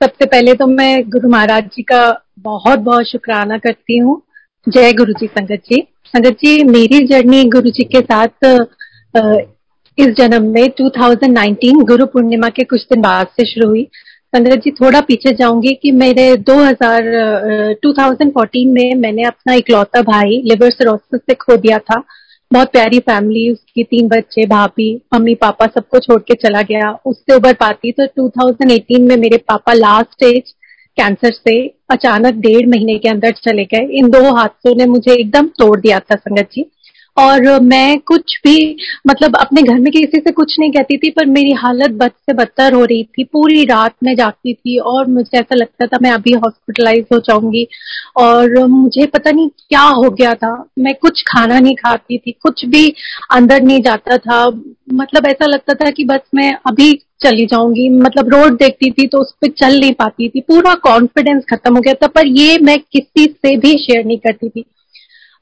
सबसे पहले तो मैं गुरु महाराज जी का बहुत बहुत शुक्राना करती हूँ। जय गुरु जी, संगत जी। संगत जी, मेरी जर्नी गुरु जी के साथ इस जन्म में 2019 गुरु पूर्णिमा के कुछ दिन बाद से शुरू हुई। संगत जी, थोड़ा पीछे जाऊँगी कि मेरे 2000 2014 में मैंने अपना इकलौता भाई लिवर सिरोसिस से खो दिया था। बहुत प्यारी फैमिली उसकी तीन बच्चे, भाभी, मम्मी, पापा सबको छोड़ के चला गया। उससे उबर पाती तो 2018 में मेरे पापा लास्ट स्टेज कैंसर से अचानक डेढ़ महीने के अंदर चले गए। इन दो हादसों ने मुझे एकदम तोड़ दिया था, संगत जी। और मैं कुछ भी मतलब अपने घर में किसी से कुछ नहीं कहती थी, पर मेरी हालत बद से बदतर हो रही थी। पूरी रात में जागती थी और मुझे ऐसा लगता था मैं अभी हॉस्पिटलाइज हो जाऊँगी। और मुझे पता नहीं क्या हो गया था। मैं कुछ खाना नहीं खाती थी, कुछ भी अंदर नहीं जाता था। मतलब ऐसा लगता था कि बस मैं अभी चली जाऊँगी। मतलब रोड देखती थी तो उस पर चल नहीं पाती थी। पूरा कॉन्फिडेंस खत्म हो गया था, पर ये मैं किसी से भी शेयर नहीं करती थी।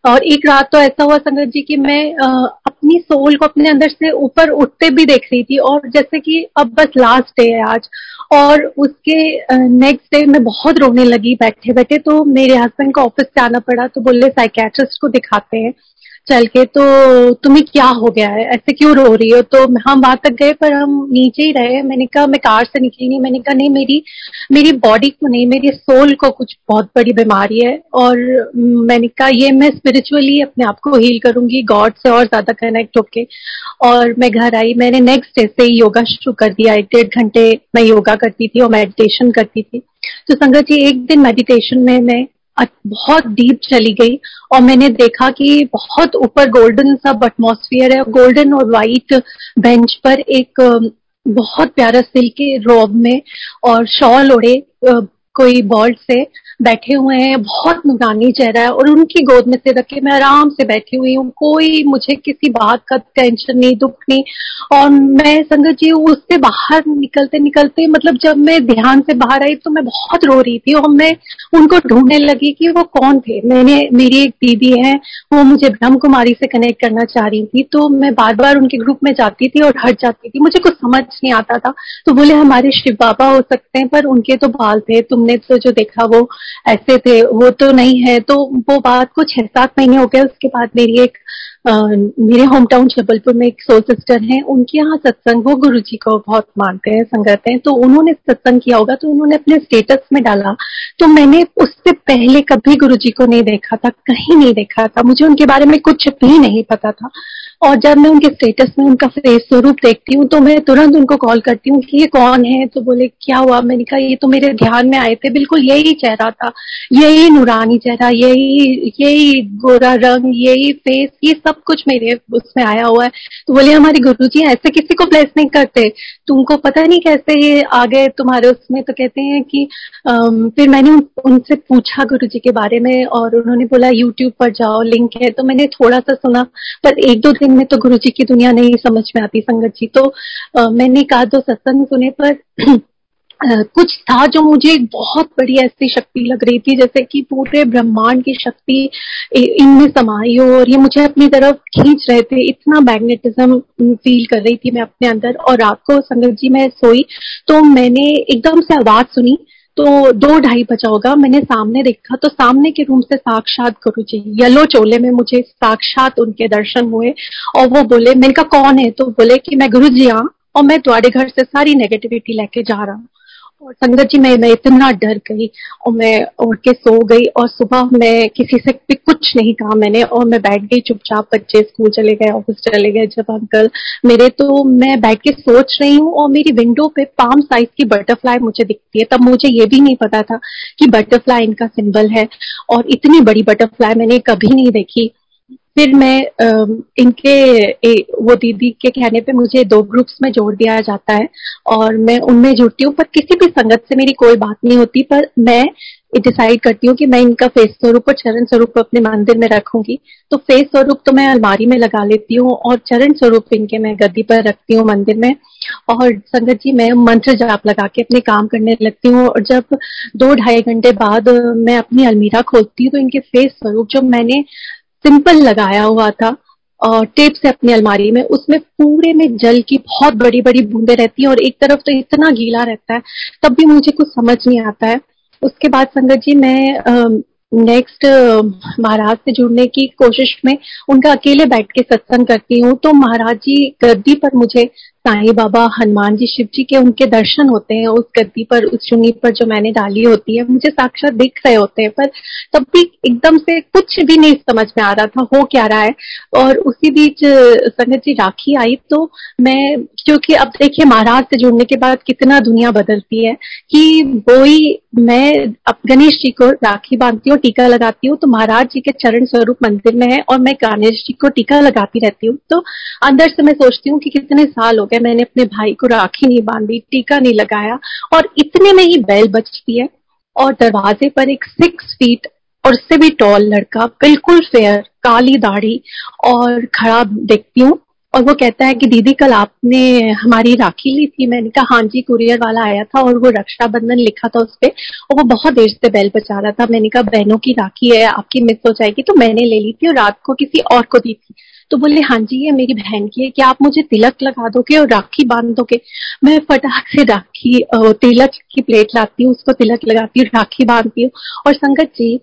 और एक रात तो ऐसा हुआ संगत जी कि मैं आ, अपनी सोल को अपने अंदर से ऊपर उठते भी देख रही थी और जैसे कि अब बस लास्ट डे है आज और उसके नेक्स्ट डे मैं बहुत रोने लगी बैठे बैठे तो मेरे हस्बैंड को ऑफ़िस से आना पड़ा तो बोले साइकेट्रिस्ट को दिखाते हैं। चल के तो तुम्हें क्या हो गया है? ऐसे क्यों रो रही हो? तो हम वहाँ तक गए, पर हम नीचे ही रहे। मैंने कहा, मैं कार से निकली नहीं। मैंने कहा, नहीं, मेरी मेरी बॉडी को नहीं, मेरी सोल को कुछ बहुत बड़ी बीमारी है। और मैंने कहा, ये मैं स्पिरिचुअली अपने आप को हील करूँगी गॉड से और ज़्यादा कनेक्ट होके। और मैं घर आई। मैंने नेक्स्ट डे से ही योगा शुरू कर दिया। एक डेढ़ घंटे मैं योगा करती थी और मेडिटेशन करती थी। तो संगत जी, एक दिन मेडिटेशन में मैं बहुत डीप चली गई और मैंने देखा कि बहुत ऊपर गोल्डन सब एटमोसफियर है गोल्डन और वाइट बेंच पर एक बहुत प्यारा सिल्क के रोब में और शॉल ओढ़े कोई बॉल्ट से बैठे हुए हैं, बहुत नुरानी चेहरा है और उनकी गोद में से रख मैं आराम से बैठी हुई हूँ, कोई मुझे किसी बात का टेंशन नहीं, दुख नहीं। और मैं संगत जी, उससे बाहर निकलते निकलते मतलब जब मैं ध्यान से बाहर आई तो मैं बहुत रो रही थी और मैं उनको ढूँढने लगी कि वो कौन थे। मैंने, मेरी एक दीदी है, वो मुझे ब्रह्म कुमारी से कनेक्ट करना चाह रही थी तो मैं बार बार उनके ग्रुप में जाती थी और हट जाती थी। मुझे कुछ समझ नहीं आता था। तो बोले हमारे शिव बाबा हो सकते हैं पर उनके तो बाल थे तुमने तो जो देखा वो ऐसे थे वो तो नहीं है। तो वो बात को छह सात महीने हो गए उसके बाद मेरी एक आ, मेरे होम टाउन जबलपुर में एक सोल सिस्टर है उनके यहाँ सत्संग वो गुरु जी को बहुत मानते हैं संगत हैं। तो उन्होंने सत्संग किया होगा तो उन्होंने अपने स्टेटस में डाला। तो मैंने उससे पहले कभी गुरु जी को नहीं देखा था कहीं नहीं देखा था। मुझे उनके बारे में कुछ भी नहीं पता था। और जब मैं उनके स्टेटस में उनका फेस स्वरूप देखती हूँ तो मैं तुरंत उनको कॉल करती हूँ कि ये कौन है? तो बोले, क्या हुआ? मैंने कहा, ये तो मेरे ध्यान में आए थे। बिल्कुल यही चेहरा था, यही नूरानी चेहरा, यही यही गोरा रंग, यही फेस ये सब कुछ मेरे उसमें आया हुआ है। तो बोले, हमारे गुरु जी ऐसे किसी को ब्लेस नहीं करते। तुमको पता नहीं कैसे ये आ गए तुम्हारे उसमें? तो कहते हैं कि फिर मैंने उन, उनसे पूछा गुरु जी के बारे में और उन्होंने बोला यूट्यूब पर जाओ लिंक है। तो मैंने थोड़ा सा सुना पर एक दो दिन में तो गुरु जी की दुनिया नहीं समझ में आती संगत जी। तो मैंने कहा दो सत्संग सुने पर कुछ था जो मुझे बहुत बड़ी ऐसी शक्ति लग रही थी, जैसे कि पूरे ब्रह्मांड की शक्ति इनमें समाई हो और ये मुझे अपनी तरफ़ खींच रहे थे। इतना मैग्नेटिज्म फील कर रही थी मैं अपने अंदर और रात को संगत जी मैं सोई तो मैंने एकदम से आवाज़ सुनी तो दो ढाई बजा होगा, मैंने सामने देखा तो सामने के रूम से साक्षात गुरु जी येलो चोले में मुझे साक्षात उनके दर्शन हुए और वो बोले मैंने कहा कौन है? तो बोले कि, मैं गुरु जी हाँ और मैं तुम्हारे घर से सारी नेगेटिविटी लेके जा रहा हूँ। और संगत जी, मैं मैं इतना डर गई और मैं उठ के सो गई और सुबह मैं किसी से भी कुछ नहीं कहा मैंने और मैं बैठ गई चुपचाप बच्चे स्कूल चले गए, ऑफ़िस चले गए। जब अंकल मेरे तो मैं बैठ के सोच रही हूँ और मेरी विंडो पे पाम साइज़ की बटरफ्लाई मुझे दिखती है। तब मुझे ये भी नहीं पता था कि बटरफ्लाई इनका सिंबल है और इतनी बड़ी बटरफ्लाई मैंने कभी नहीं देखी। फिर मैं इनके वो दीदी के कहने पे मुझे दो ग्रुप्स में जोड़ दिया जाता है और मैं उनमें जुड़ती हूँ, पर किसी भी संगत से मेरी कोई बात नहीं होती, पर मैं डिसाइड करती हूँ कि मैं इनका फेस स्वरूप और चरण स्वरूप अपने मंदिर में रखूँगी। तो फेस स्वरूप तो मैं अलमारी में लगा लेती हूँ और चरण स्वरूप इनके मैं गद्दी पर रखती हूँ मंदिर में। और संगत जी, मैं मंत्र जाप लगा के अपने काम करने लगती हूँ और जब दो ढाई घंटे बाद मैं अपनी अलमीरा खोलती हूँ तो इनके फेस स्वरूप जो मैंने सिंपल लगाया हुआ था, और टेप से अपनी अलमारी में, उसमें पूरे में जल की बहुत बड़ी बड़ी बूंदे रहती है, और एक तरफ़ तो इतना गीला रहता है, तब भी मुझे कुछ समझ नहीं आता है। उसके बाद संगत जी, मैं नेक्स्ट महाराज से जुड़ने की कोशिश में उनका अकेले बैठ के सत्संग करती हूँ तो महाराज जी गद्दी पर मुझे साईं बाबा हनुमान जी शिव जी के उनके दर्शन होते हैं, उस गद्दी पर, उस चुनी पर जो मैंने डाली होती है, मुझे साक्षात दिख रहे होते हैं, पर तब भी एकदम से कुछ भी नहीं समझ में आ रहा था, हो क्या रहा है। और उसी बीच संगत जी राखी आई तो मैं, क्योंकि अब देखिए महाराज से जुड़ने के बाद कितना दुनिया बदलती है, कि वही मैं अब गणेश जी को राखी बांधती हूँ, टीका लगाती हूँ तो महाराज जी के चरण स्वरूप मंदिर में है, और मैं गणेश जी को टीका लगाती रहती हूँ। तो अंदर से मैं सोचती हूँ कि कितने साल हो गए मैंने अपने भाई को राखी नहीं बांधी, टीका नहीं लगाया और इतने में ही बैल बचती है और दरवाजे पर एक सिक्स फीट और उससे भी टॉल लड़का, बिल्कुल फेयर काली दाढ़ी और खड़ा देखती हूँ और वो कहता है कि दीदी, कल आपने हमारी राखी ली थी। मैंने कहा हाँ जी कुरियर वाला आया था और वो रक्षाबंधन लिखा था उस पर और वो बहुत देर से बैल बचा रहा था। मैंने कहा, बहनों की राखी है, आपकी मिस हो जाएगी तो मैंने ले ली थी और रात को किसी और को दी थी। तो बोले हाँ जी, ये मेरी बहन की है कि आप मुझे तिलक लगा दोगे और राखी बाँध दोगे? मैं फटाक से राखी तिलक की प्लेट लाती हूँ, उसको तिलक लगाती हूँ, राखी बांधती हूँ। और संगत जी,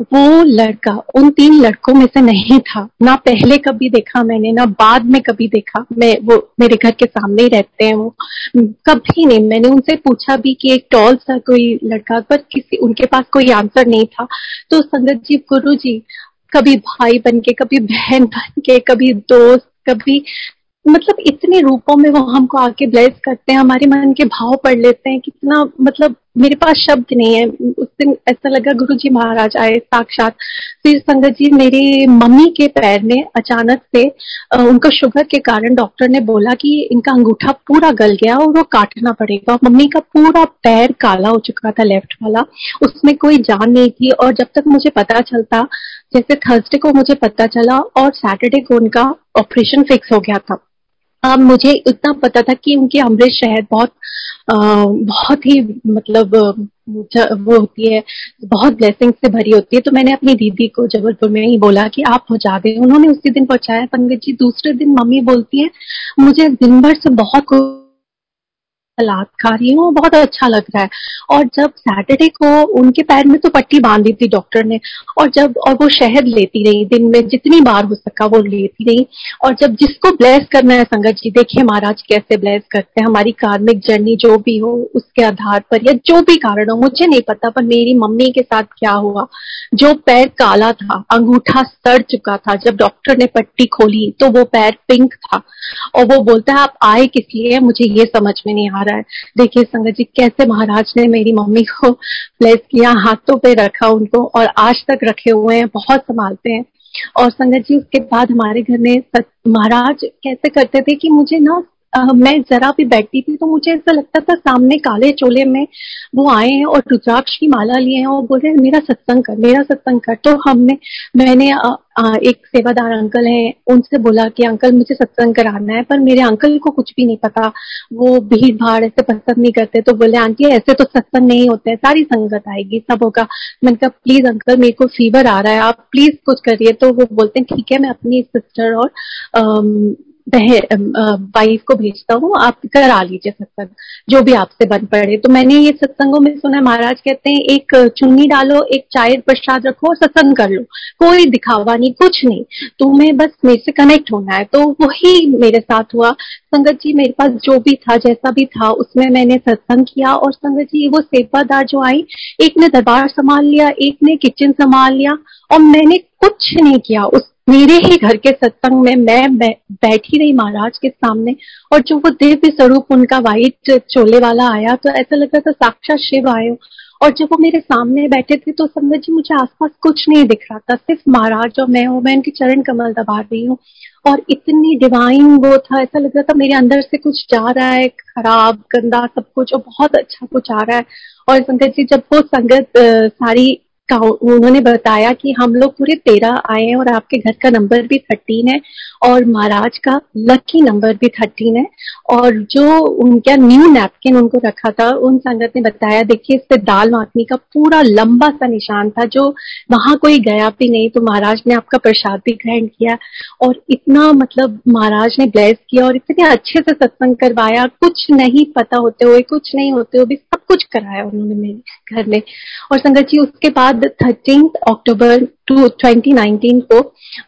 वो लड़का उन तीन लड़कों में से नहीं था। ना पहले कभी देखा मैंने, ना बाद में कभी देखा। मैं, वो मेरे घर के सामने ही रहते हैं वो। कभी नहीं। मैंने उनसे पूछा भी कि एक टॉल सा कोई लड़का, पर किसी, उनके पास कोई आंसर नहीं था। तो संगत जी गुरु जी कभी भाई बन के कभी बहन बन के कभी दोस्त, कभी मतलब इतने रूपों में वो हमको आके ब्लेस करते हैं, हमारे मन के भाव पढ़ लेते हैं, कितना मतलब मेरे पास शब्द नहीं है। उस दिन ऐसा लगा गुरु जी महाराज आए साक्षात। फिर संगत जी मेरे मम्मी के पैर में अचानक से उनका शुगर के कारण डॉक्टर ने बोला कि इनका अंगूठा पूरा गल गया और वो काटना पड़ेगा। मम्मी का पूरा पैर काला हो चुका था लेफ़्ट वाला। उसमें कोई जान नहीं थी और जब तक मुझे पता चलता जैसे थर्सडे को मुझे पता चला और सैटरडे को उनका ऑपरेशन फिक्स हो गया था। अब मुझे इतना पता था कि उनकी अमृत शहर बहुत आ, बहुत ही मतलब वो होती है बहुत ब्लेसिंग से भरी होती है। तो मैंने अपनी दीदी को जबलपुर में ही बोला कि आप पहुँचा दें। उन्होंने उसी दिन पहुँचाया। पंडित जी दूसरे दिन मम्मी बोलती है मुझे दिन भर से बहुत सलाद खा रही हूँ बहुत अच्छा लग रहा है। और जब सैटरडे को उनके पैर में तो पट्टी बाँध दी थी डॉक्टर ने, और जब, और वो शहद लेती रही, दिन में जितनी बार हो सका वो लेती रही। और जब जिसको ब्लेस करना है, संगत जी, देखिए महाराज कैसे ब्लेस करते हैं। हमारी कार्मिक जर्नी जो भी हो, उसके आधार पर या जो भी कारण हो, मुझे नहीं पता, पर मेरी मम्मी के साथ क्या हुआ। जो पैर काला था, अंगूठा सड़ चुका था, जब डॉक्टर ने पट्टी खोली तो वो पैर पिंक था। और वो बोलता है, आप आए किस लिए मुझे ये समझ में नहीं आ रहा है। देखिए संगत जी, कैसे महाराज ने मेरी मम्मी को प्लेस किया, हाथों पे रखा उनको और आज तक रखे हुए हैं, बहुत संभालते हैं। और संगत जी, उसके बाद हमारे घर में महाराज कैसे करते थे कि मुझे ना मैं जरा भी बैठती थी तो मुझे ऐसा लगता था सामने काले चोले में वो आए हैं और रुद्राक्ष की माला लिए हैं और बोल मेरा सत्संग कर मेरा सत्संग कर। तो हमने मैंने आ, आ, एक सेवादार अंकल हैं उनसे बोला कि अंकल मुझे सत्संग कराना है। पर मेरे अंकल को कुछ भी नहीं पता। वो भीड़ भाड़ ऐसे पसंद नहीं करते तो बोले आंटी ऐसे तो सत्संग नहीं होते हैं सारी संगत आएगी सब होगा। मैंने कहा प्लीज़ अंकल मेरे को फीवर आ रहा है आप प्लीज़ कुछ करिए। तो वो बोलते हैं ठीक है मैं अपनी सिस्टर और वाइफ को भेजता हूँ, आप करा लीजिए सत्संग, जो भी आपसे बन पड़े। तो मैंने ये सत्संगों में सुना महाराज कहते हैं, एक चुन्नी डालो, एक चाय प्रसाद रखो और सत्संग कर लो। कोई दिखावा नहीं, कुछ नहीं। तुम्हें बस मेरे से कनेक्ट होना है। तो वही मेरे साथ हुआ। संगत जी, मेरे पास जो भी था, जैसा भी था, उसमें मैंने सत्संग किया और संगत जी, वो सेवादार जो आई, एक ने दरबार संभाल लिया, एक ने किचन संभाल लिया और मैंने कुछ नहीं किया। उस मेरे ही घर के सत्संग में मैं बैठी रही महाराज के सामने और जो वो दिव्य स्वरूप उनका वाइट चोले वाला आया तो ऐसा लग रहा था साक्षात शिव आए और जब वो मेरे सामने बैठे थे तो समझ जी, मुझे आसपास कुछ नहीं दिख रहा था। सिर्फ़ महाराज और मैं हूँ, मैं उनके चरण कमल दबा रही हूँ। और इतनी डिवाइन वो था, ऐसा लग रहा था मेरे अंदर से कुछ जा रहा है, खराब, गंदा सब कुछ, और बहुत अच्छा कुछ आ रहा है। और संगत जी, जब वो संगत सारी उन्होंने बताया कि हम लोग पूरे तेरह आए हैं और आपके घर का नंबर भी थर्टीन है और महाराज का लकी नंबर भी थर्टीन है। और जो उनका न्यू नैपकिन उनको रखा था, उन संगत ने बताया, देखिए इस पे दाल माखनी का पूरा लंबा सा निशान था, जो वहाँ कोई गया भी नहीं तो महाराज ने आपका प्रसाद भी ग्रहण किया। और इतना मतलब महाराज ने ब्लेस किया और इतने अच्छे से सत्संग करवाया, कुछ नहीं पता होते हुए, कुछ नहीं होते हुए भी कुछ कराया उन्होंने मेरे घर में। और संगत जी उसके बाद थर्टीन अक्टूबर टू ट्वेंटी को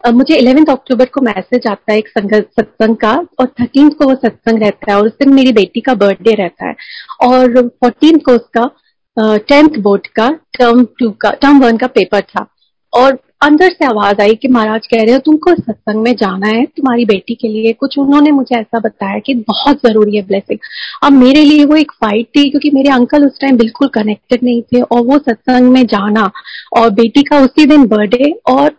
uh, मुझे इलेवेंथ अक्टूबर को मैसेज आता है एक संगत सत्संग का और थर्टीन को वो सत्संग रहता है और उस दिन मेरी बेटी का बर्थडे रहता है। और फोर्टीन को उसका टेंथ बोर्ड का टर्म टू का टर्म वन का पेपर था। और अंदर से आवाज़ आई कि महाराज कह रहे हो, तुमको सत्संग में जाना है, तुम्हारी बेटी के लिए कुछ उन्होंने मुझे ऐसा बताया कि बहुत ज़रूरी है ब्लेसिंग अब मेरे लिए वो एक फाइट थी, क्योंकि मेरे अंकल उस टाइम बिल्कुल कनेक्टेड नहीं थे, और वो सत्संग में जाना, और बेटी का उसी दिन बर्थडे और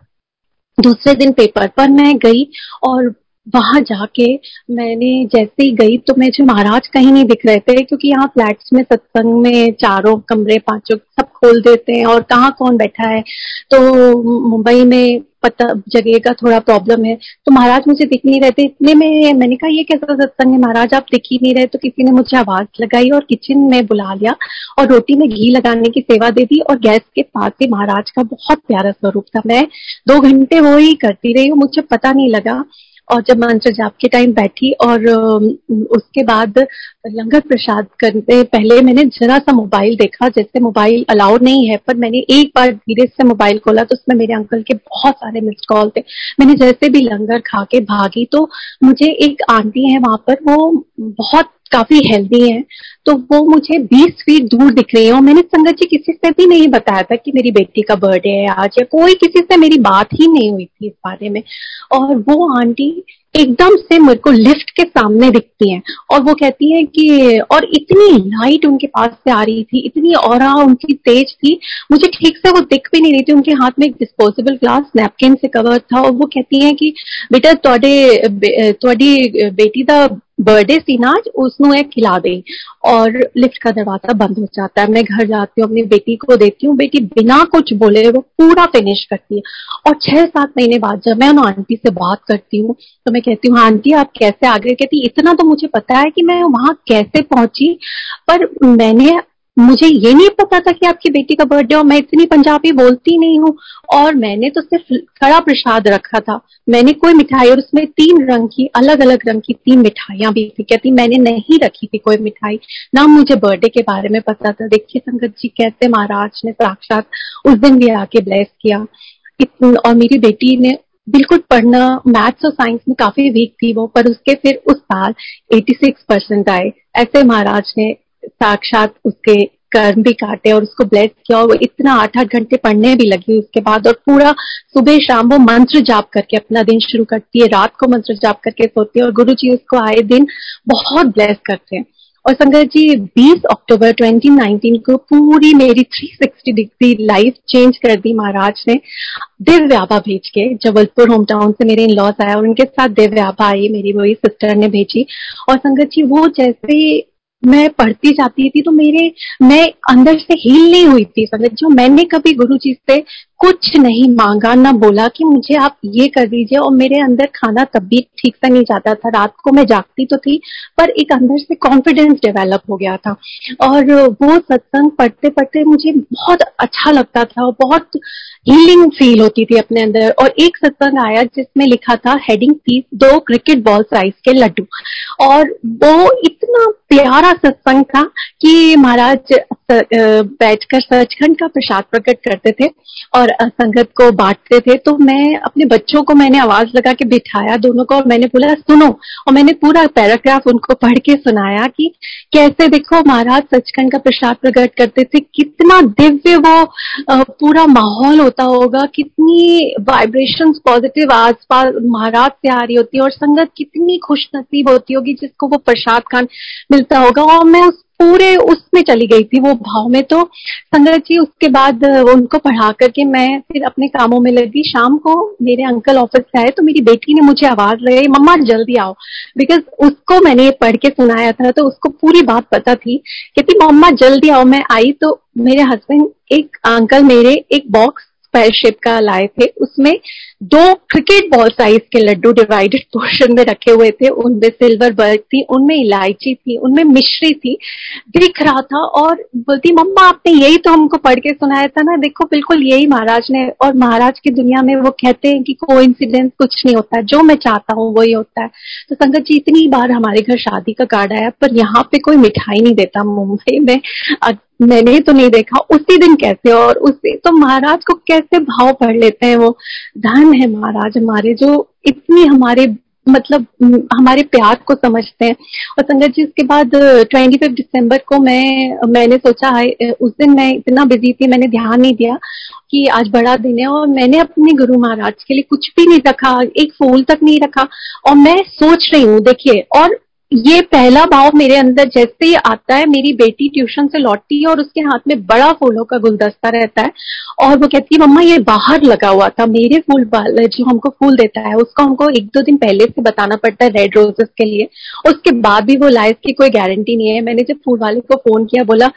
दूसरे दिन पेपर पर मैं गई, और वहाँ जाके मैंने जैसे ही गई तो मुझे महाराज कहीं नहीं दिख रहे थे, क्योंकि यहाँ फ्लैट्स में, सत्संग में, चारों कमरे, पाँचों सब खोल देते हैं, और कहाँ कौन बैठा है? तो मुंबई में पता, जगह का थोड़ा प्रॉब्लम है। तो महाराज मुझे दिख नहीं रहे थे, इतने में मैंने कहा, ये कैसा सत्संग है महाराज? आप दिख ही नहीं रहे। तो किसी ने मुझे आवाज़ लगाई और किचन में बुला लिया और रोटी में घी लगाने की सेवा दे दी और गैस के पास ही महाराज का बहुत प्यारा स्वरूप था। मैं दो घंटे वो ही करती रही मुझे पता नहीं लगा और जब मंत्र जाप के टाइम बैठी और उसके बाद लंगर प्रसाद करते पहले मैंने जरा सा मोबाइल देखा, जैसे मोबाइल अलाउड नहीं है, पर मैंने एक बार धीरे से मोबाइल खोला तो उसमें मेरे अंकल के बहुत सारे मिस्ड कॉल थे। मैंने जैसे भी लंगर खा के भागी तो मुझे एक आंटी है वहाँ पर, वो बहुत काफ़ी हेल्दी है। तो वो मुझे 20 फीट दूर दिख रही है और मैंने संगत जी किसी से भी नहीं बताया था कि मेरी बेटी का बर्थडे है आज या कोई किसी से मेरी बात ही नहीं हुई थी इस बारे में। और वो आंटी एकदम से मेरे को लिफ्ट के सामने दिखती हैं और वो कहती है कि, और इतनी लाइट उनके पास से आ रही थी, इतनी और उनकी तेज थी, मुझे ठीक से वो दिख भी नहीं रही थी, उनके हाथ में एक डिस्पोजेबल ग्लास नैपकिन से कवर था। और वो कहती है कि, बेटा थोड़ी बेटी का बर्थडे सी ना एक खिला दे और लिफ्ट का दरवाज़ा बंद हो जाता है। मैं घर जाती हूँ, अपनी बेटी को देती हूँ। बेटी बिना कुछ बोले वो पूरा फिनिश करती है। और छह सात महीने बाद जब मैं उन आंटी से बात करती हूँ तो मैं कहती हाँ आंटी, आप कैसे आगे? कहती, इतना तो मुझे पता है कि मैं वहाँ कैसे पहुँची, पर मैंने मुझे ये नहीं पता था कि आपकी बेटी का बर्थडे और मैं इतनी पंजाबी बोलती नहीं हूँ। और मैंने तो सिर्फ़ खड़ा प्रसाद रखा था। मैंने कोई मिठाई और उसमें तीन रंग की अलग अलग रंग की तीन मिठाइयाँ भी थी। कहती, मैंने नहीं रखी थी कोई मिठाई। ना मुझे बर्थडे के बारे में पता था। देखिए संगत जी, कैसे महाराज ने साक्षात उस दिन भी आके ब्लेस किया। और मेरी बेटी ने बिल्कुल पढ़ना मैथ्स और साइंस में काफ़ी वीक थी वो। पर उसके फिर उस साल 86 परसेंट आए। ऐसे महाराज ने साक्षात उसके कर्म भी काटे और उसको ब्लेस किया और वो इतना आठ आठ घंटे पढ़ने भी लगी उसके बाद और पूरा सुबह शाम वो मंत्र जाप करके अपना दिन शुरू करती है, रात को मंत्र जाप करके सोती है और गुरु जी उसको आए दिन बहुत ब्लेस करते हैं। और संगत जी 20 अक्टूबर 2019 को पूरी मेरी 360 डिग्री लाइफ चेंज कर दी महाराज ने। दिव्य आभा भेज के जबलपुर होम टाउन से मेरे इन लॉस आया और उनके साथ दिव्य आभा आई, मेरी वही सिस्टर ने भेजी। और संगत जी, वो जैसे मैं पढ़ती जाती थी तो मेरे, मैं अंदर से हील नहीं हुई थी। समझ जो मैंने कभी गुरु जी से कुछ नहीं मांगा, ना बोला कि मुझे आप ये कर दीजिए और मेरे अंदर खाना तब भी ठीक से नहीं जाता था। रात को मैं जागती तो थी, पर एक अंदर से कॉन्फिडेंस डेवलप हो गया था। और वो सत्संग पढ़ते पढ़ते मुझे बहुत अच्छा लगता था और बहुत हीलिंग फील होती थी अपने अंदर। और एक सत्संग आया जिसमें लिखा था हेडिंग पीस दो क्रिकेट बॉल साइज़ के लड्डू। और वो इतना प्यारा सत्संग था कि महाराज बैठकर सचखंड का प्रसाद प्रकट करते थे। और संगत को बांटते थे तो मैं अपने बच्चों को मैंने आवाज़ लगा के बिठाया दोनों को और मैंने बोला, सुनो। और मैंने पूरा पैराग्राफ उनको पढ़ के सुनाया कि कैसे देखो महाराज सचखंड का प्रसाद प्रकट करते थे, कितना दिव्य वो पूरा माहौल होता होगा, कितनी वाइब्रेशन पॉजिटिव आसपास महाराज से आ रही होती है और संगत कितनी खुश नसीब होती होगी जिसको वो प्रसाद खान मिलता होगा। और मैं उस पूरे उसमें चली गई थी, वो भाव में तो संगत जी, उसके बाद उनको पढ़ा करके मैं फिर अपने कामों में लगी। शाम को मेरे अंकल ऑफ़िस से आए तो मेरी बेटी ने मुझे आवाज़ लगाई, मम्मा, जल्दी आओ। बिकॉज़ उसको मैंने ये पढ़ के सुनाया था तो उसको पूरी बात पता थी कहती मम्मा, जल्दी आओ, मैं आई। तो मेरे हस्बैंड एक अंकल मेरे एक बॉक्स शेप का लाए थे, उसमें दो क्रिकेट बॉल साइज़ के लड्डू डिवाइडेड पोर्शन में रखे हुए थे। उनमें सिल्वर बर्ग थी, उनमें इलायची थी, उनमें मिश्री थी। दिख रहा था और बोलती, मम्मा, आपने यही तो हमको पढ़ के सुनाया था ना। देखो, बिल्कुल यही महाराज ने और महाराज की दुनिया में वो कहते हैं कि को कुछ नहीं होता। जो मैं चाहता हूँ, वही होता है। तो संगत जी, इतनी बार हमारे घर शादी का कार्ड आया, पर यहाँ पे कोई मिठाई नहीं देता मुंबई में। मैंने तो नहीं देखा। उसी दिन कैसे? और उसी तो महाराज को कैसे भाव पढ़ लेते हैं वो? धन है महाराज हमारे जो इतनी हमारे मतलब हमारे प्यार को समझते हैं? और संगत जी उसके बाद ट्वेंटी फिफ्थ दिसंबर को मैं, मैंने सोचा है उस दिन मैं इतना बिज़ी थी, मैंने ध्यान नहीं दिया कि आज बड़ा दिन है और मैंने अपने गुरु महाराज के लिए कुछ भी नहीं रखा, एक फूल तक नहीं रखा। और मैं सोच रही हूँ, देखिए, और ये पहला भाव मेरे अंदर जैसे ही आता है, मेरी बेटी ट्यूशन से लौटती है और उसके हाथ में बड़ा फूलों का गुलदस्ता रहता है और वो कहती है, मम्मा, ये बाहर लगा हुआ था, मेरे फूल जो हमको फूल देता है, उसको हमको एक दो दिन पहले से बताना पड़ता है रेड रोजेस के लिए। उसके बाद भी वो लाइफ की कोई गारंटी नहीं है। मैंने जब फूल वाले को फ़ोन किया, बोला,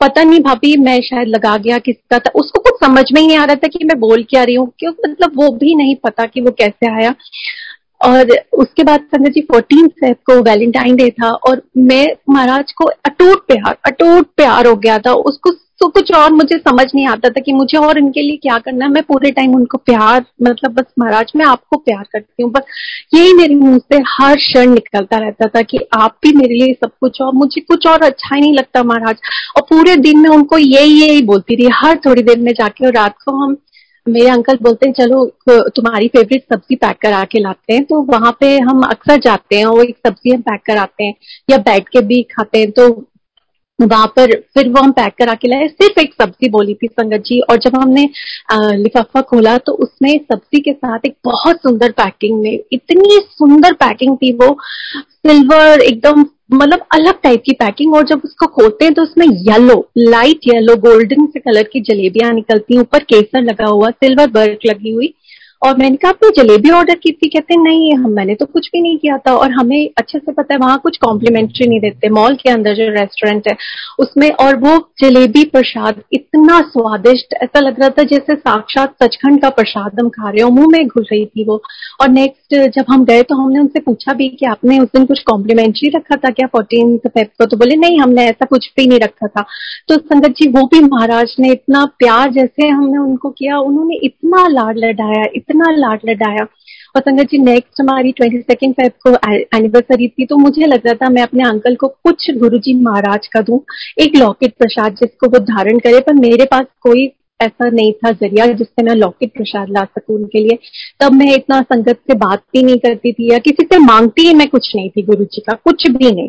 पता नहीं भाभी, मैं शायद लगा गया किसका था। उसको कुछ समझ में ही नहीं आ रहा था कि मैं बोल क्या रही हूँ, क्यों? मतलब वो भी नहीं पता कि वो कैसे आया। और उसके बाद संगत जी फोर्टीन को वैलेंटाइन डे था और मैं महाराज को अटूट प्यार अटूट प्यार हो गया था। उसको तो कुछ और मुझे समझ नहीं आता था कि मुझे और इनके लिए क्या करना है। मैं पूरे टाइम उनको प्यार मतलब बस महाराज, मैं आपको प्यार करती हूँ। बस यही मेरे मुँह से हर क्षण निकलता रहता था कि आप भी मेरे लिए सब कुछ और मुझे कुछ और अच्छा ही नहीं लगता महाराज। और पूरे दिन में उनको यही यही बोलती रही। हर थोड़ी देर में जाके और रात को हम मेरे अंकल बोलते हैं, चलो तुम्हारी फेवरेट सब्ज़ी पैक करा के लाते हैं। तो वहाँ पे हम अक्सर जाते हैं और एक सब्ज़ी हम पैक कराते हैं या बैठ के भी खाते हैं। तो वहाँ पर फिर वो हम पैक करा के लाए। सिर्फ़ एक सब्ज़ी बोली थी संगत जी, और जब हमने लिफाफा खोला तो उसमें सब्ज़ी के साथ एक बहुत सुंदर पैकिंग में, इतनी सुंदर पैकिंग थी वो। सिल्वर एकदम मतलब अलग टाइप की पैकिंग और जब उसको खोलते हैं तो उसमें येलो लाइट येलो गोल्डन से कलर की जलेबियाँ निकलती ऊपर केसर लगा हुआ सिल्वर बर्क लगी हुई। और मैंने कहा, आपने जलेबी ऑर्डर की थी? कहते, नहीं, हम, मैंने तो कुछ भी नहीं किया था। और हमें अच्छे से पता है, वहाँ कुछ कॉम्प्लीमेंट्री नहीं देते। मॉल के अंदर जो रेस्टोरेंट है, उसमें और वो जलेबी प्रसाद इतना स्वादिष्ट, ऐसा लग रहा था जैसे साक्षात सचखंड का प्रसाद हम खा रहे हो। मुँह में घुल रही थी वो। और नेक्स्ट जब हम गए तो हमने उनसे पूछा भी कि आपने उस दिन कुछ कॉम्प्लीमेंट्री रखा था क्या? फोर्टीन फेब को? तो बोले, नहीं, हमने ऐसा कुछ भी नहीं रखा था। तो संगत जी, वो भी महाराज ने इतना प्यार जैसे हमने उनको किया। उन्होंने इतना लाड लडाया इतना लाड लडाया। और संगत जी नेक्स्ट हमारी ट्वेंटी सेकेंड फेब को एनिवर्सरी थी तो मुझे लग रहा था मैं अपने अंकल को कुछ गुरु जी महाराज का दूँ, एक लॉकेट प्रसाद जिसको वो धारण करे, पर मेरे पास कोई ऐसा नहीं था ज़रिया जिससे मैं लॉकेट प्रसाद ला सकूँ उनके लिए। तब मैं इतना संगत से बात भी नहीं करती थी या किसी से मांगती ही मैं कुछ नहीं थी गुरु जी का, कुछ भी नहीं।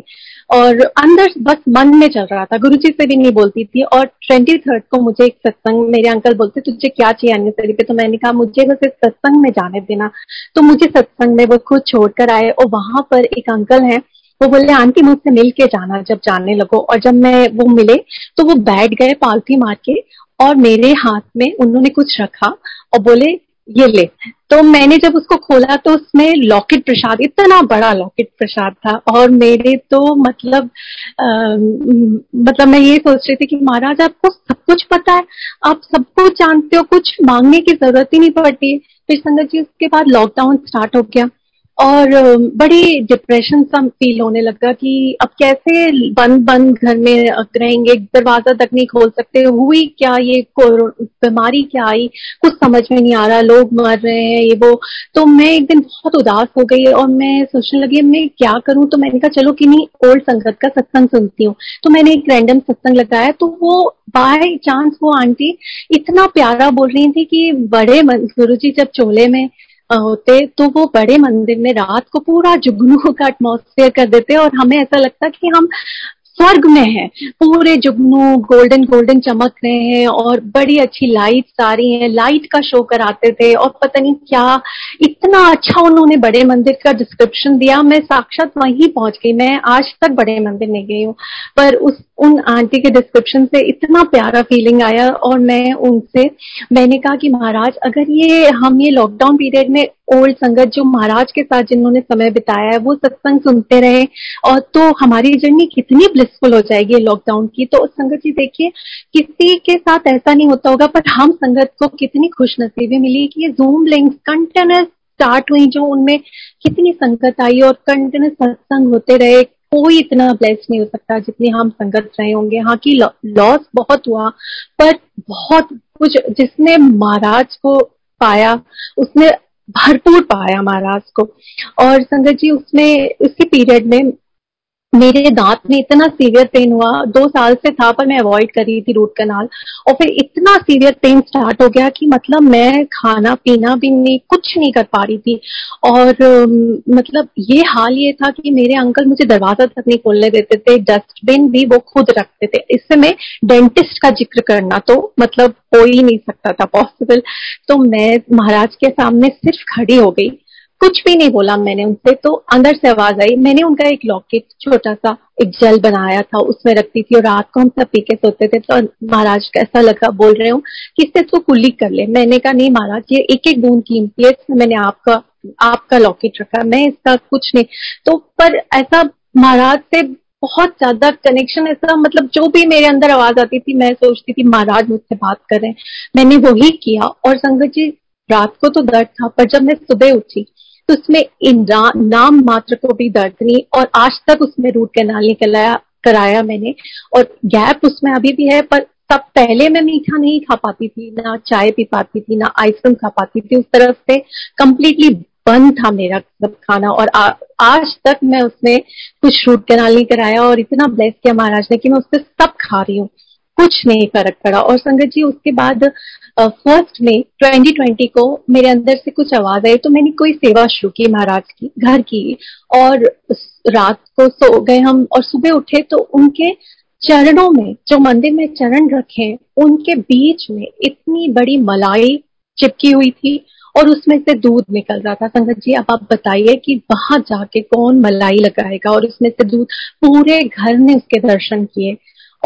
और अंदर बस मन में चल रहा था। गुरु जी से भी नहीं बोलती थी और ट्वेंटी थर्ड को मुझे एक सत्संग, मेरे अंकल बोलते, तुझे क्या चाहिए एनिवर्सरी पे तो मैंने कहा, मुझे बस इस सत्संग में जाने देना। तो मुझे सत्संग में वो खुद छोड़कर आए और वहाँ पर एक अंकल है, वो बोले, आंटी मुझसे मिल के जाना जब जानने लगो। और जब मैं वो मिले तो वो बैठ गए पालथी मार के और मेरे हाथ में उन्होंने कुछ रखा और बोले ये ले। तो मैंने जब उसको खोला तो उसमें लॉकेट प्रसाद इतना बड़ा लॉकेट प्रसाद था और मेरे तो मतलब आ, मतलब मैं ये सोच रही थी कि महाराज आपको सब कुछ पता है आप सबको जानते हो कुछ मांगने की ज़रूरत ही नहीं पड़ती। है फिर संगत जी उसके बाद लॉकडाउन स्टार्ट हो गया। और बड़ी डिप्रेशन सा फील होने लगा कि अब कैसे बंद बंद घर में रहेंगे, दरवाज़ा तक नहीं खोल सकते, हुई क्या ये बीमारी क्या आई, कुछ समझ में नहीं आ रहा, लोग मर रहे हैं, ये वो। तो मैं एक दिन बहुत उदास हो गई और मैं सोचने लगी मैं क्या करूँ? तो मैंने कहा, चलो कि नहीं ओल्ड संगत का सत्संग सुनती हूँ। तो मैंने एक रैंडम सत्संग लगाया तो वो बाय चांस वो आंटी इतना प्यारा बोल रही थी कि बड़े गुरु जी जब चोले में होते तो वो बड़े मंदिर में रात को पूरा जुगनू का एटमोसफेयर कर देते और हमें ऐसा लगता कि हम स्वर्ग में है। पूरे जुगनू गोल्डन गोल्डन चमक रहे हैं और बड़ी अच्छी लाइट आ रही हैं। लाइट का शो कराते थे और पता नहीं क्या, इतना अच्छा उन्होंने बड़े मंदिर का डिस्क्रिप्शन दिया। मैं साक्षात वहीं पहुँच गई। मैं आज तक बड़े मंदिर नहीं गई हूँ। पर उस, उन आंटी के डिस्क्रिप्शन से इतना प्यारा फीलिंग आया और मैं उनसे, मैंने कहा कि महाराज, अगर ये, हम ये लॉकडाउन पीरियड में ओल्ड संगत जो महाराज के साथ जिन्होंने समय बिताया है, वो सत्संग सुनते रहे और तो हमारी जर्नी कितनी ब्लिसफुल हो जाएगी लॉकडाउन की। तो संगत जी देखिए, किसी के साथ ऐसा नहीं होता होगा पर हम संगत को कितनी खुश नसीबी मिली कि ये जूम लिंक कंटिन्यूस स्टार्ट हुई जो उनमें कितनी संगत आई और कंटिन्यूस सत्संग होते रहे। कोई इतना ब्लेस नहीं हो सकता जितनी हम संगत रहे होंगे। हाँ की लॉस बहुत हुआ पर बहुत कुछ जिसने महाराज को पाया, उसने भरपूर पाया महाराज को। और संगत जी उसमें उसके पीरियड में मेरे दांत में इतना सीवियर पेन हुआ, दो साल से था पर मैं अवॉइड कर रही थी रूट कनाल और फिर इतना सीवियर पेन स्टार्ट हो गया कि मतलब मैं खाना पीना भी नहीं, कुछ नहीं कर पा रही थी। और मतलब ये हाल ये था कि मेरे अंकल मुझे दरवाज़ा तक नहीं खोलने देते थे डस्टबिन भी वो खुद रखते थे। इससे मैं डेंटिस्ट का ज़िक्र करना तो मतलब हो ही नहीं सकता था पॉसिबल तो मैं महाराज के सामने सिर्फ़ खड़ी हो गई। कुछ भी नहीं बोला मैंने उनसे तो अंदर से आवाज़ आई। मैंने उनका एक लॉकेट छोटा सा एक जल बनाया था, उसमें रखती थी और रात को हम सब पी के सोते थे तो महाराज कैसा लगा बोल रहे हूँ कि इससे इसको कुल्ली कर ले। मैंने कहा, नहीं महाराज, ये एक एक बूंद कीमती है, मैंने आपका आपका लॉकेट रखा मैं इसका कुछ नहीं। तो पर ऐसा महाराज से बहुत ज़्यादा कनेक्शन ऐसा मतलब जो भी मेरे अंदर आवाज़ आती थी, मैं सोचती थी, महाराज मुझसे बात कर रहे हैं। मैंने वही किया और संगत जी, रात को तो दर्द था, पर जब मैं सुबह उठी तो उसमें इन नाम मात्र को भी दर्द नहीं और आज तक उसमें रूट कैनाल निकलाया कराया मैंने और गैप उसमें अभी भी है पर तब पहले मैं मीठा नहीं खा पाती थी ना चाय पी पाती थी ना आइसक्रीम खा पाती थी उस तरफ़ से कंप्लीटली बंद था मेरा सब खाना और आ, आज तक मैं उसमें कुछ रूट कैनाल नहीं कराया और इतना ब्लेस किया महाराज ने कि मैं उससे सब खा रही हूँ। कुछ नहीं फ़र्क पड़ा और संगत जी उसके बाद फ़र्स्ट में 2020 को मेरे अंदर से कुछ आवाज़ आई तो मैंने कोई सेवा शुरू की महाराज की, घर की, और रात को सो गए हम, और सुबह उठे तो उनके चरणों में, जो मंदिर में चरण रखे, उनके बीच में इतनी बड़ी मलाई चिपकी हुई थी, और उसमें से दूध निकल रहा था। संगत जी, अब आप बताइए कि वहाँ जाके कौन मलाई लगाएगा, और उसमें से दूध पूरे घर ने उसके दर्शन किए,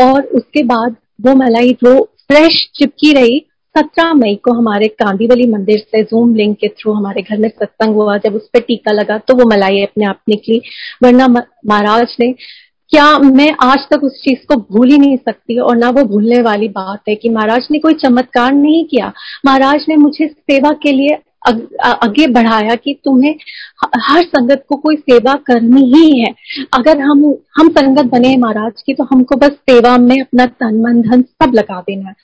और उसके बाद वो मलाई जो फ्रेश चिपकी रही सत्रह मई को हमारे कांदीवली मंदिर से जूम लिंक के थ्रू हमारे घर में सत्संग हुआ। जब उस पर टीका लगा तो वो मलाई अपने आप निकली। वरना महाराज ने, क्या मैं आज तक उस चीज़ को भूल ही नहीं सकती? और ना वो भूलने वाली बात है कि महाराज ने कोई चमत्कार नहीं किया। महाराज ने मुझे सेवा के लिए आगे बढ़ाया कि तुम्हें हर संगत को कोई सेवा करनी ही है। अगर हम हम संगत बने महाराज की तो हमको बस सेवा में अपना तन, मन, धन सब लगा देना है।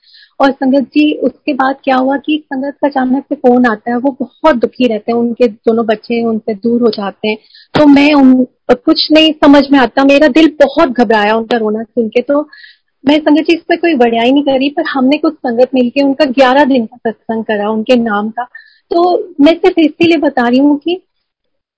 और संगत जी, उसके बाद क्या हुआ कि संगत का अचानक से फ़ोन आता है, वो बहुत दुखी रहते हैं, उनके दोनों बच्चे उनसे दूर हो जाते हैं। तो मैं उन, कुछ नहीं समझ में आता, मेरा दिल बहुत घबराया उनका रोना सुन के तो मैं संगत जी, इस पर कोई बढ़ियाई नहीं करी, पर हमने कुछ संगत मिलके उनका ग्यारह दिन का सत्संग करा, उनके नाम का। तो मैं सिर्फ़ इसीलिए बता रही हूँ कि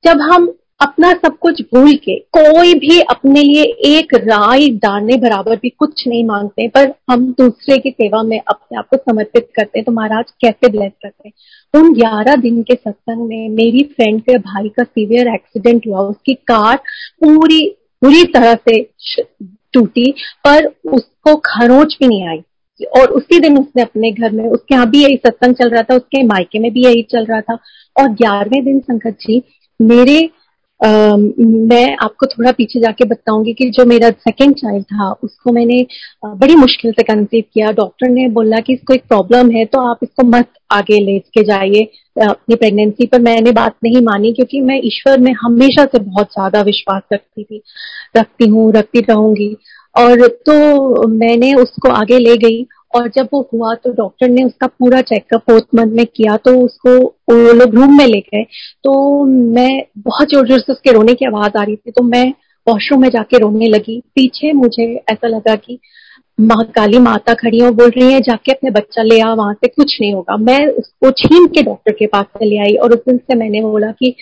जब हम अपना सब कुछ भूल के, कोई भी अपने लिए एक राय डालने बराबर भी कुछ नहीं मांगते, पर हम दूसरे की सेवा में अपने आप को समर्पित करते हैं तो महाराज कैसे ब्लेस करते हैं? उन ग्यारह दिन के सत्संग में मेरी फ्रेंड के भाई का सीवियर एक्सीडेंट हुआ, उसकी कार पूरी पूरी तरह से टूटी, पर उसको खरोच भी नहीं आई। और उसी दिन उसने अपने घर में उसके यहाँ भी यही सत्संग चल रहा था उसके मायके में भी यही चल रहा था। और ग्यारहवें दिन संकट जी मेरे Uh, मैं आपको थोड़ा पीछे जाके बताऊँगी कि जो मेरा सेकंड चाइल्ड था उसको मैंने बड़ी मुश्किल से कंसीव किया। डॉक्टर ने बोला कि इसको एक प्रॉब्लम है तो आप इसको मत आगे ले के जाइए अपनी प्रेगनेंसी पर। मैंने बात नहीं मानी क्योंकि मैं ईश्वर में हमेशा से बहुत ज़्यादा विश्वास रखती थी। रखती हूँ रखती रहूँगी। और तो मैंने उसको आगे ले गई और जब वो हुआ तो डॉक्टर ने उसका पूरा चेकअप फोर्थ मंथ में किया तो उसको वो लोग रूम में ले गए। तो मैं बहुत ज़ोर ज़ोर से उसके रोने की आवाज़ आ रही थी तो मैं वॉशरूम में जाके रोने लगी। पीछे मुझे ऐसा लगा कि माँ, काली माता खड़ी और बोल रही है, जाके अपने बच्चा ले आ, वहाँ से कुछ नहीं होगा। मैं उसको छीन के डॉक्टर के पास चले आई और उस दिन से मैंने बोला कि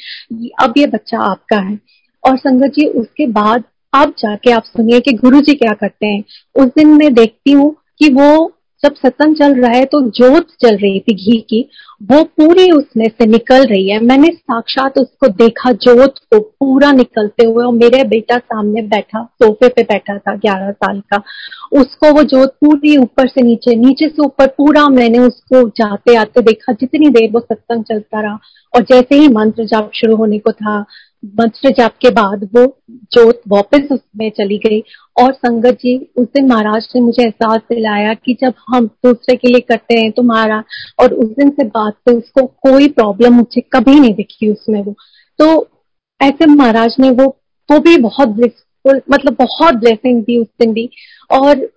अब ये बच्चा आपका है। और संगत जी, उसके बाद अब जाके आप सुनिए कि गुरु जी क्या करते हैं। उस दिन मैं देखती हूँ कि वो जब सत्संग चल रहा है तो जोत चल रही थी घी की। वो पूरी उसमें से निकल रही है। मैंने साक्षात उसको देखा, जोत को पूरा निकलते हुए और मेरे बेटा सामने बैठा सोफे पे बैठा था, ग्यारह साल का। उसको वो जोत पूरी ऊपर से नीचे नीचे से ऊपर पूरा मैंने उसको जाते आते देखा। जितनी देर वो सत्संग चलता रहा और जैसे ही मंत्र जाप शुरू होने को था मंत्र जाप के बाद वो जोत वापस उसमें चली गई और संगत जी, उस दिन महाराज ने मुझे एहसास दिलाया कि जब हम दूसरे के लिए करते हैं तो महाराज, और उस दिन से बात से उसको कोई प्रॉब्लम मुझे कभी नहीं दिखी उसमें वो। तो ऐसे महाराज ने वो वो भी बहुत ब्लिसफुल मतलब बहुत ब्लेसिंग दी उस दिन भी। और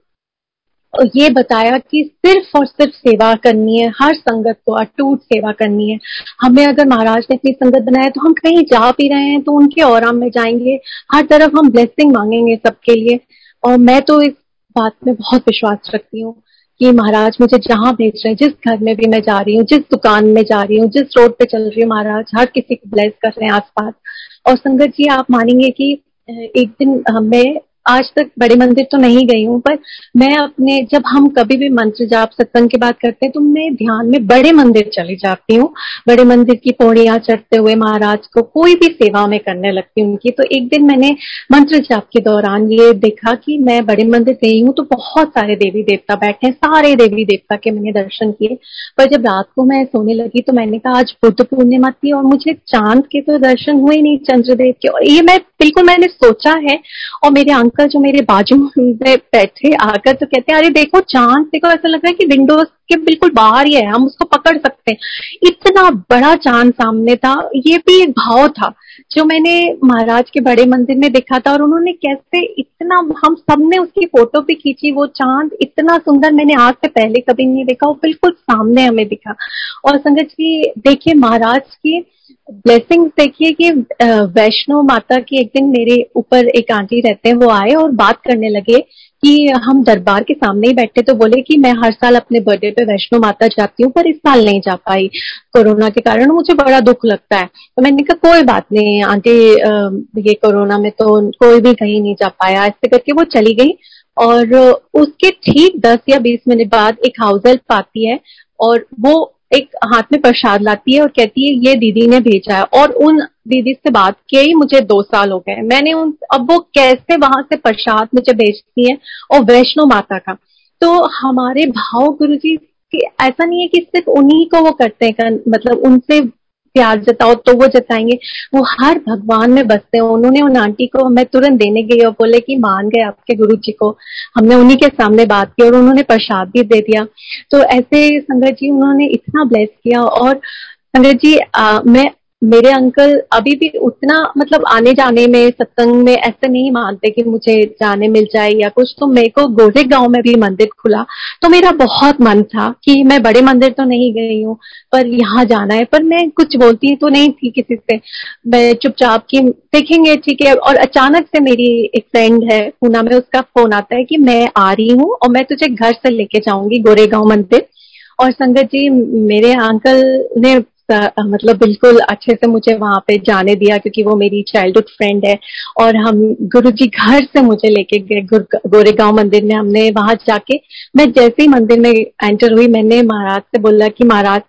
ये बताया कि सिर्फ़ और सिर्फ़ सेवा करनी है, हर संगत को अटूट सेवा करनी है। हमें अगर महाराज ने अपनी संगत बनाया तो हम कहीं जा भी रहे हैं तो उनके और में जाएँगे। हर तरफ़ हम ब्लेसिंग मांगेंगे सबके लिए। और मैं तो इस बात में बहुत विश्वास रखती हूँ कि महाराज मुझे जहाँ भेज रहे हैं, जिस घर में भी मैं जा रही हूँ, जिस दुकान में जा रही हूँ, जिस रोड पे चल रही हूँ, महाराज हर किसी को ब्लेस कर रहे हैं आसपास। और संगत जी, आप मानेंगे कि एक दिन मैं आज तक बड़े मंदिर तो नहीं गई हूँ, पर मैं अपने, जब हम कभी भी मंत्र जाप, सत्संग की बात करते हैं तो मैं ध्यान में बड़े मंदिर चली जाती हूँ। बड़े मंदिर की पौड़ियाँ चढ़ते हुए महाराज को कोई भी सेवा में करने लगती हूँ उनकी। तो एक दिन मैंने मंत्र जाप के दौरान ये देखा कि मैं बड़े मंदिर गई हूँ तो बहुत सारे देवी देवता बैठे हैं, सारे देवी देवता के मैंने दर्शन किए। पर जब रात को मैं सोने लगी तो मैंने कहा, आज बुद्ध पूर्णिमा थी और मुझे चाँद के तो दर्शन हुए नहीं, चंद्रदेव के। और ये मैं बिल्कुल मैंने सोचा है और मेरे अंकल जो मेरे बाजू में बैठे आकर तो कहते हैं, अरे देखो, चाँद, देखो, ऐसा लग रहा है कि विंडोज़ के बिल्कुल बाहर ही है, हम उसको पकड़ सकते हैं। इतना बड़ा चाँद सामने था, ये भी एक भाव था, जो मैंने महाराज के बड़े मंदिर में देखा था और उन्होंने कैसे इतना, हम सबने उसकी फ़ोटो भी खींची, वो चाँद इतना सुंदर मैंने आज से पहले कभी नहीं देखा, वो बिल्कुल सामने हमें दिखा। और संगत जी, देखिए महाराज की ब्लेसिंग देखिए कि वैष्णो माता की एक दिन मेरे ऊपर एक आंटी रहते हैं, वो आए और बात करने लगे कि हम दरबार के सामने ही बैठे तो बोले कि मैं हर साल अपने बर्थडे पे वैष्णो माता जाती हूँ, पर इस साल नहीं जा पाई कोरोना के कारण मुझे बड़ा दुख लगता है। तो मैंने कहा, कोई बात नहीं, आंटी ये कोरोना में तो कोई भी कहीं नहीं जा पाया, ऐसे करके वो चली गई, और उसके ठीक दस या बीस मिनट बाद एक हाउस हेल्प आती है, और वो एक हाथ में प्रसाद लाती है और कहती है, ये दीदी ने भेजा है। और उन दीदी से बात किए ही मुझे दो साल हो गए मैंने उन, अब वो कैसे वहाँ से प्रसाद मुझे भेजती है? और वैष्णो माता का। तो हमारे भाव गुरु जी ऐसा नहीं है कि सिर्फ़ उन्हीं को वो करते हैं मतलब उनसे प्यार जताओ तो वो जताएँगे। वो हर भगवान में बसते हैं। उन्होंने उन आंटी को हमें तुरंत देने गई और बोले कि मान गए आपके गुरु जी को। हमने उन्हीं के सामने बात की और उन्होंने प्रसाद भी दे दिया। तो ऐसे संगत जी उन्होंने इतना ब्लेस किया और संगत जी आ, मैं मेरे अंकल अभी भी उतना मतलब आने जाने में, सत्संग में ऐसे नहीं मानते कि मुझे जाने मिल जाए या कुछ। तो मेरे को गोरे गाँव में भी मंदिर खुला। तो मेरा बहुत मन था कि मैं बड़े मंदिर तो नहीं गई हूँ, पर यहाँ जाना है। पर मैं कुछ बोलती तो नहीं थी किसी से। मैं चुपचाप की, देखेंगे, ठीक है। और अचानक से मेरी एक फ्रेंड है, पूना में उसका फ़ोन आता है कि मैं आ रही हूँ और मैं तुझे घर से लेके जाऊँगी गोरेगांव मंदिर। और संगत जी, मेरे अंकल ने मतलब बिल्कुल अच्छे से मुझे वहाँ पे जाने दिया क्योंकि वो मेरी चाइल्डहुड फ्रेंड है और हम गुरु जी घर से मुझे लेके गए गोरेगांव मंदिर में हमने वहाँ जाके, मैं जैसे ही मंदिर में एंटर हुई, मैंने महाराज से बोला कि महाराज,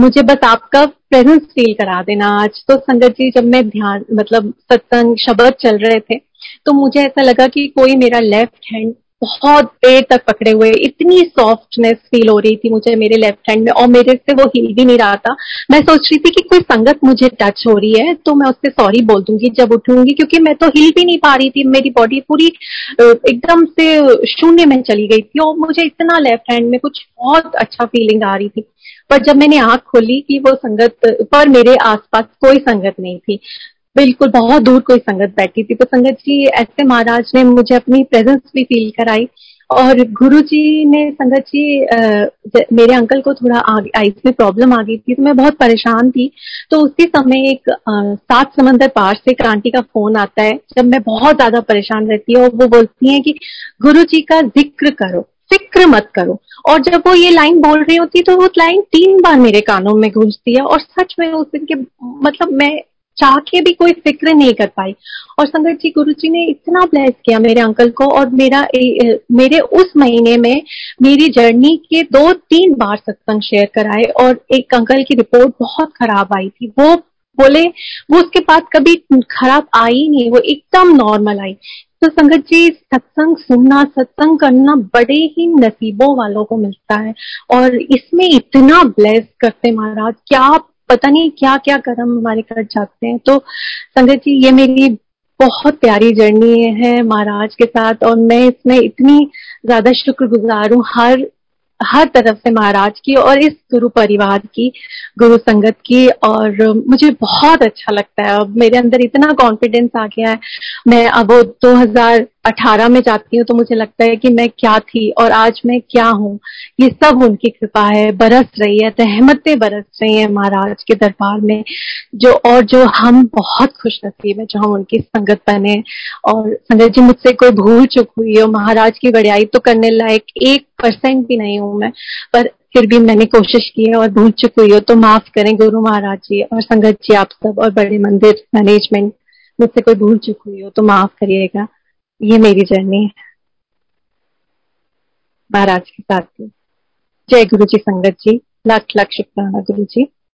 मुझे बस आपका प्रेजेंस फील करा देना। आज तो संगत जी, जब मैं ध्यान मतलब सत्संग, शब्द चल रहे थे तो मुझे ऐसा लगा कि कोई मेरा लेफ़्ट हैंड बहुत देर तक पकड़े हुए, इतनी सॉफ्टनेस फील हो रही थी मुझे मेरे लेफ़्ट हैंड में और मेरे से वो हिल भी नहीं रहा था। मैं सोच रही थी कि कोई संगत मुझे टच हो रही है तो मैं उससे सॉरी बोल दूँगी, जब उठूँगी, क्योंकि मैं तो हिल भी नहीं पा रही थी। मेरी बॉडी पूरी एकदम से शून्य में चली गई थी और मुझे इतना लेफ़्ट हैंड में कुछ बहुत अच्छा फीलिंग आ रही थी। पर जब मैंने आँख खोली कि वो संगत, पर मेरे आसपास कोई संगत नहीं थी बिल्कुल बहुत दूर कोई संगत बैठी थी। तो संगत जी ऐसे महाराज ने मुझे अपनी प्रेजेंस भी फील कराई और गुरु जी ने संगत जी आ, मेरे अंकल को थोड़ा आइस में प्रॉब्लम आ गई थी तो मैं बहुत परेशान थी। तो उसी समय एक सात समंदर पार से आंटी का फ़ोन आता है जब मैं बहुत ज़्यादा परेशान रहती हूँ और वो बोलती है कि गुरु जी का ज़िक्र करो फ़िक्र मत करो। और जब वो ये लाइन बोल रही होती तो वो लाइन तीन बार मेरे कानों में गूंजती है और सच में उस दिन के मतलब मैं चाह के भी कोई फ़िक्र नहीं कर पाई। और संगत जी गुरु जी ने इतना ब्लेस किया मेरे अंकल को और मेरा ए, मेरे उस महीने में मेरी जर्नी के दो तीन बार सत्संग शेयर कराए और एक अंकल की रिपोर्ट बहुत खराब आई थी। वो बोले वो उसके पास कभी खराब आई नहीं वो एकदम नॉर्मल आई। तो संगत जी सत्संग सुनना सत्संग करना बड़े ही नसीबों वालों को मिलता है। और इसमें इतना ब्लेस करते महाराज क्या पता नहीं क्या क्या कर्म हमारे कर जाते हैं। तो संगत जी, ये मेरी बहुत प्यारी जर्नी है महाराज के साथ और मैं इसमें इतनी ज़्यादा शुक्रगुजार हूँ हर हर तरफ़ से महाराज की और इस गुरु परिवार की, गुरु संगत की और मुझे बहुत अच्छा लगता है। अब मेरे अंदर इतना कॉन्फिडेंस आ गया है। मैं अब 2018 में जाती हूँ तो मुझे लगता है कि मैं क्या थी और आज मैं क्या हूँ। ये सब उनकी कृपा है। बरस रही है रहमतें बरस रही है महाराज के दरबार में, जो और जो हम बहुत खुश नसीब है, जो हम उनकी संगत बने। और संगत जी, मुझसे कोई भूल चुक हुई हो, महाराज की बड़ाई तो करने लायक एक परसेंट भी नहीं हूँ मैं, पर फिर भी मैंने कोशिश की है और भूल चुकी हुई हो तो माफ़ करें गुरु महाराज जी और संगत जी आप सब और बड़े मंदिर मैनेजमेंट, मुझसे कोई भूल चुक हुई हो तो माफ़ करिएगा। ये मेरी जर्नी है। महाराज के साथ जय गुरु जी संगत जी। लाख लाख शुक्राना गुरु जी